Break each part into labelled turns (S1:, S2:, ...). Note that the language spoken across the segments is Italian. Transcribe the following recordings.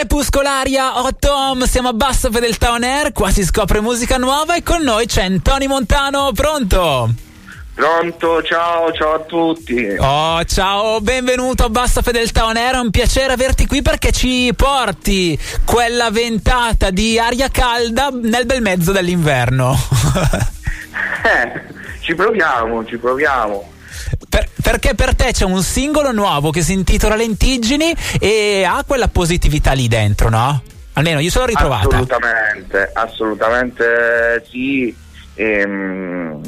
S1: Crepuscolaria, Hot Home, siamo a bassa fedeltà on air, qua si scopre musica nuova e con noi c'è Tony Montano, pronto?
S2: Pronto, ciao, ciao a tutti.
S1: Oh, ciao, benvenuto a Bassa Fedeltà On Air, è un piacere averti qui perché ci porti quella ventata di aria calda nel bel mezzo dell'inverno.
S2: eh, ci proviamo, ci proviamo.
S1: Per, perché per te c'è un singolo nuovo che si intitola Lentiggini e ha quella positività lì dentro, no? Almeno io sono ritrovata.
S2: Assolutamente, assolutamente sì. Ehm,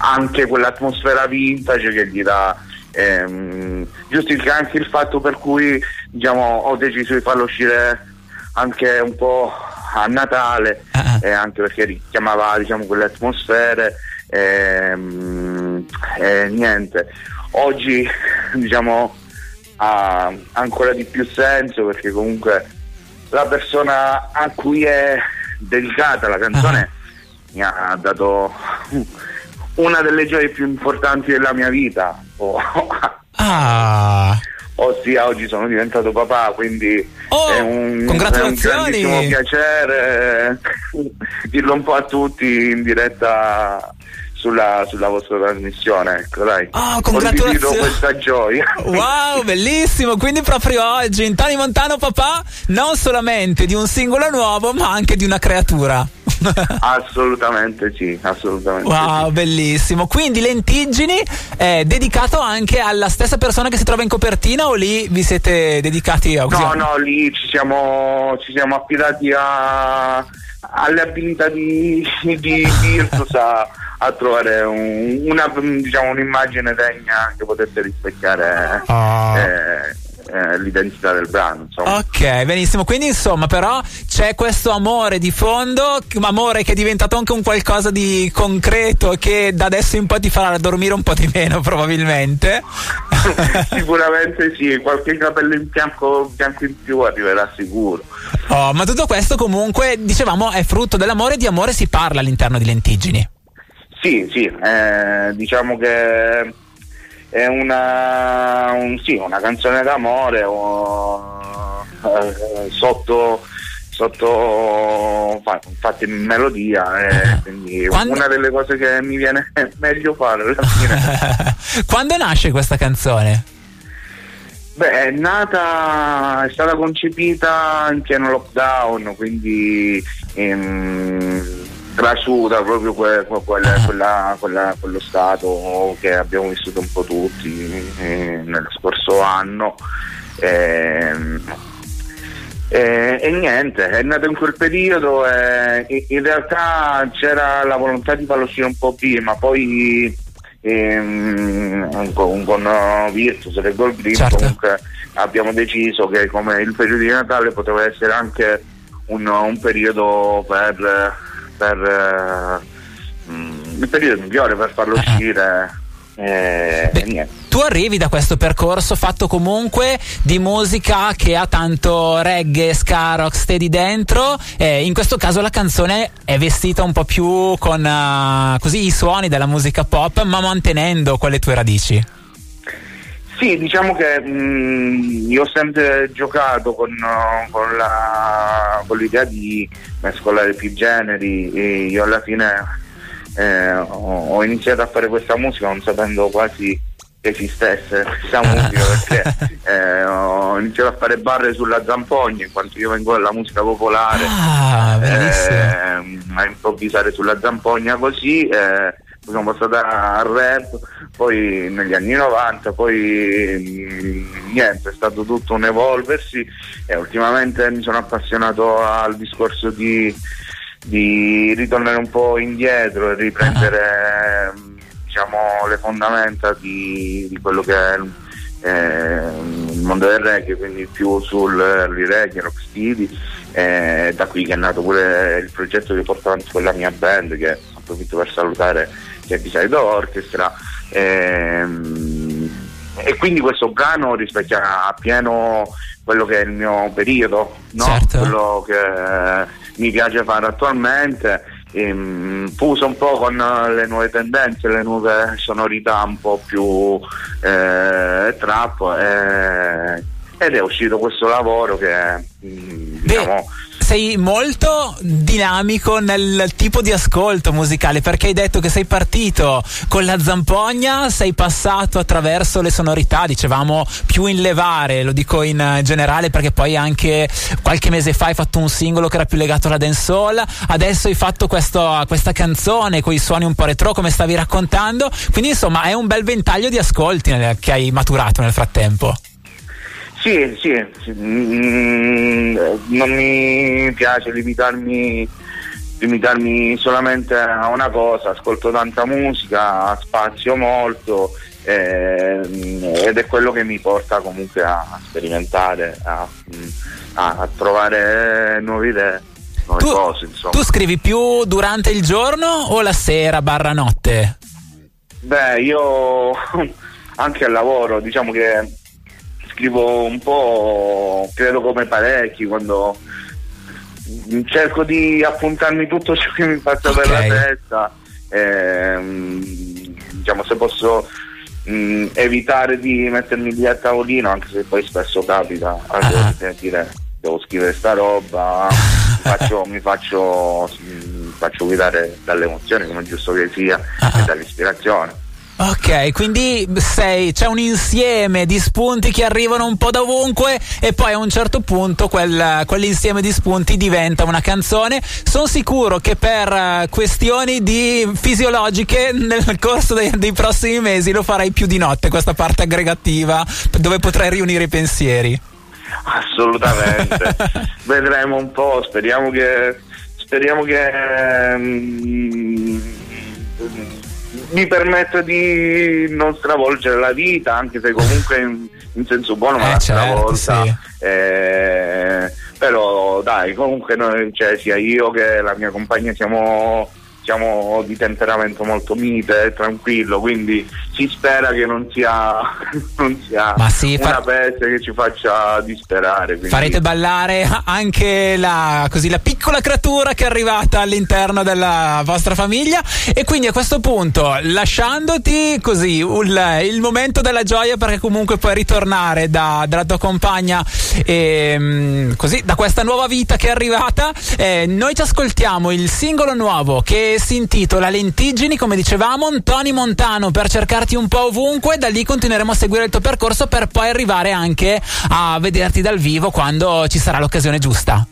S2: anche quell'atmosfera vintage che gli dà ehm, giustifica anche il fatto per cui diciamo, ho deciso di farlo uscire anche un po' a Natale uh-huh. eh, anche perché richiamava diciamo, quelle atmosfere ehm, e niente oggi diciamo ha ancora di più senso perché comunque la persona a cui è dedicata la canzone uh-huh. mi ha dato una delle gioie più importanti della mia vita. Oh.
S1: Ah.
S2: Ossia, oggi sono diventato papà, quindi
S1: oh,
S2: è un. È un piacere dirlo un po' a tutti in diretta sulla, sulla, vostra trasmissione. Ecco, dai.
S1: Oh, congratulazioni.
S2: questa gioia.
S1: Wow, bellissimo. Quindi proprio oggi in Tani Montano papà, non solamente di un singolo nuovo, ma anche di una creatura.
S2: assolutamente sì, assolutamente.
S1: Wow,
S2: sì.
S1: bellissimo. Quindi Lentiggini è dedicato anche alla stessa persona che si trova in copertina o lì vi siete dedicati a
S2: No, no, lì ci siamo, ci siamo affidati a, alle abilità di, di Virtus a, a trovare un, una, diciamo, un'immagine degna che potesse rispecchiare
S1: oh.
S2: eh, eh, l'identità del brano. Insomma.
S1: Ok, benissimo. Quindi, insomma, però c'è questo amore di fondo, amore che è diventato anche un qualcosa di concreto che da adesso in poi ti farà dormire un po' di meno, probabilmente.
S2: Sicuramente sì, qualche capello in bianco, bianco in più arriverà sicuro.
S1: Oh, ma tutto questo comunque, dicevamo, è frutto dell'amore e di amore si parla all'interno di Lentiggini.
S2: Sì, sì, eh, diciamo che è una, un, sì, una canzone d'amore o, eh, sotto, sotto fatta in melodia eh, quindi Quando... una delle cose che mi viene meglio fare alla fine.
S1: Quando nasce questa canzone?
S2: Beh, è nata, è stata concepita in pieno lockdown, quindi ehm, trasuda proprio que, que, quella, quella, quella, quello stato che abbiamo vissuto un po' tutti eh, nel scorso anno. Eh, eh, e niente, è nato in quel periodo e in realtà c'era la volontà di farlo uscire un po' prima, poi ehm, con, con Virtus e Gold Green certo. comunque abbiamo deciso che come il periodo di Natale poteva essere anche un, un periodo per per uh, il periodo migliore per farlo uh-huh. uscire. Eh, Beh,
S1: tu arrivi da questo percorso fatto comunque di musica che ha tanto reggae, ska, rocksteady dentro eh, in questo caso la canzone è vestita un po' più con uh, così i suoni della musica pop ma mantenendo quelle tue radici
S2: sì, diciamo che mh, mm, io ho sempre giocato con, con, la, con, l'idea di mescolare più generi e io alla fine eh, ho, ho, iniziato a fare questa musica non sapendo quasi che esistesse questa musica perché eh, ho iniziato a fare barre sulla zampogna in quanto io vengo dalla musica popolare
S1: ah,
S2: eh, a improvvisare sulla zampogna così eh, sono passato al rap, poi negli anni 90, poi mm, niente, è stato tutto un evolversi e ultimamente mi sono appassionato al discorso di, di ritornare un po' indietro e riprendere mm, diciamo, le fondamenta di, di quello che è eh, il mondo del reggae, quindi più sul reggae, rocksteady, eh, da qui che è nato pure il progetto che porto avanti con la mia band che approfitto per salutare che Beside Orchestra ehm, e quindi questo brano rispecchia appieno quello che è il mio periodo, no?
S1: certo.
S2: quello che mi piace fare attualmente ehm, fuso un po' con le nuove tendenze, le nuove sonorità un po' più eh, trap e, ed è uscito questo lavoro che mm, diciamo,
S1: sei molto dinamico nel tipo di ascolto musicale perché hai detto che sei partito con la zampogna, sei passato attraverso le sonorità, dicevamo più in levare, lo dico in generale perché poi anche qualche mese fa hai fatto un singolo che era più legato alla dancehall, adesso hai fatto questo, questa canzone con i suoni un po' retro come stavi raccontando, quindi insomma è un bel ventaglio di ascolti che hai maturato nel frattempo.
S2: Sì, sì, sì. Mm, non mi piace limitarmi, limitarmi, solamente a una cosa, ascolto tanta musica, spazio molto eh, ed è quello che mi porta comunque a sperimentare, a, a, trovare nuove idee. Nuove
S1: tu,
S2: cose, insomma.
S1: tu scrivi più durante il giorno o la sera barra notte?
S2: Beh, io anche al lavoro, diciamo che scrivo un po', credo come parecchi, quando cerco di appuntarmi tutto ciò che mi passa okay. per la testa. Ehm, diciamo se posso mh, mm, evitare di mettermi lì a tavolino, anche se poi spesso capita uh-huh. di dire devo scrivere sta roba, faccio, mi faccio, mi faccio guidare dalle emozioni come giusto che sia uh-huh. e dall'ispirazione.
S1: Ok, quindi sei, c'è un insieme di spunti che arrivano un po' da ovunque e poi a un certo punto quel, quell'insieme di spunti diventa una canzone. Sono sicuro che per eh, questioni di fisiologiche nel corso dei, dei prossimi mesi lo farai più di notte, questa parte aggregativa dove potrai riunire i pensieri.
S2: Assolutamente. Vedremo un po', speriamo che speriamo che um, mi permette di non stravolgere la vita, anche se comunque in, in senso buono ma eh, la certo, stravolta. Sì. Eh, però dai, comunque noi, cioè, sia io che la mia compagna siamo siamo di temperamento molto mite e tranquillo, quindi si spera che non sia, non sia sì, una fa... peste che ci faccia disperare. Quindi...
S1: Farete ballare anche la, così, la piccola creatura che è arrivata all'interno della vostra famiglia e quindi a questo punto lasciandoti così il, il momento della gioia perché comunque puoi ritornare da, dalla tua compagna e, ehm, così da questa nuova vita che è arrivata, eh, noi ci ascoltiamo il singolo nuovo che si intitola Lentiggini, come dicevamo, Tony Montano per cercarti un po' ovunque, da lì continueremo a seguire il tuo percorso per poi arrivare anche a vederti dal vivo quando ci sarà l'occasione giusta.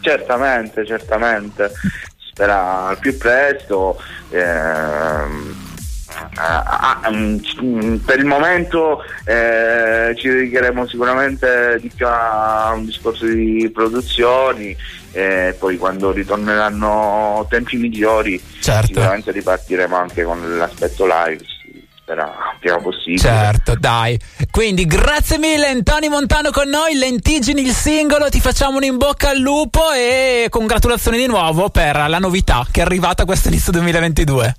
S2: Certamente, certamente, spera al più presto. Ehm Ah, ah, um, per il momento eh, ci dedicheremo sicuramente di più a un discorso di produzioni e poi quando ritorneranno tempi migliori certo. sicuramente ripartiremo anche con l'aspetto live spera prima possibile.
S1: Certo, dai. Quindi grazie mille Antonio Montano con noi, Lentigini il singolo, ti facciamo un in bocca al lupo e congratulazioni di nuovo per la novità che è arrivata questo inizio 2022.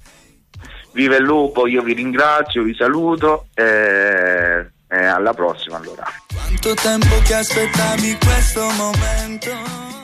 S2: Vive il lupo, io vi ringrazio, vi saluto e, e alla prossima allora.
S3: Quanto tempo che aspettavi questo momento?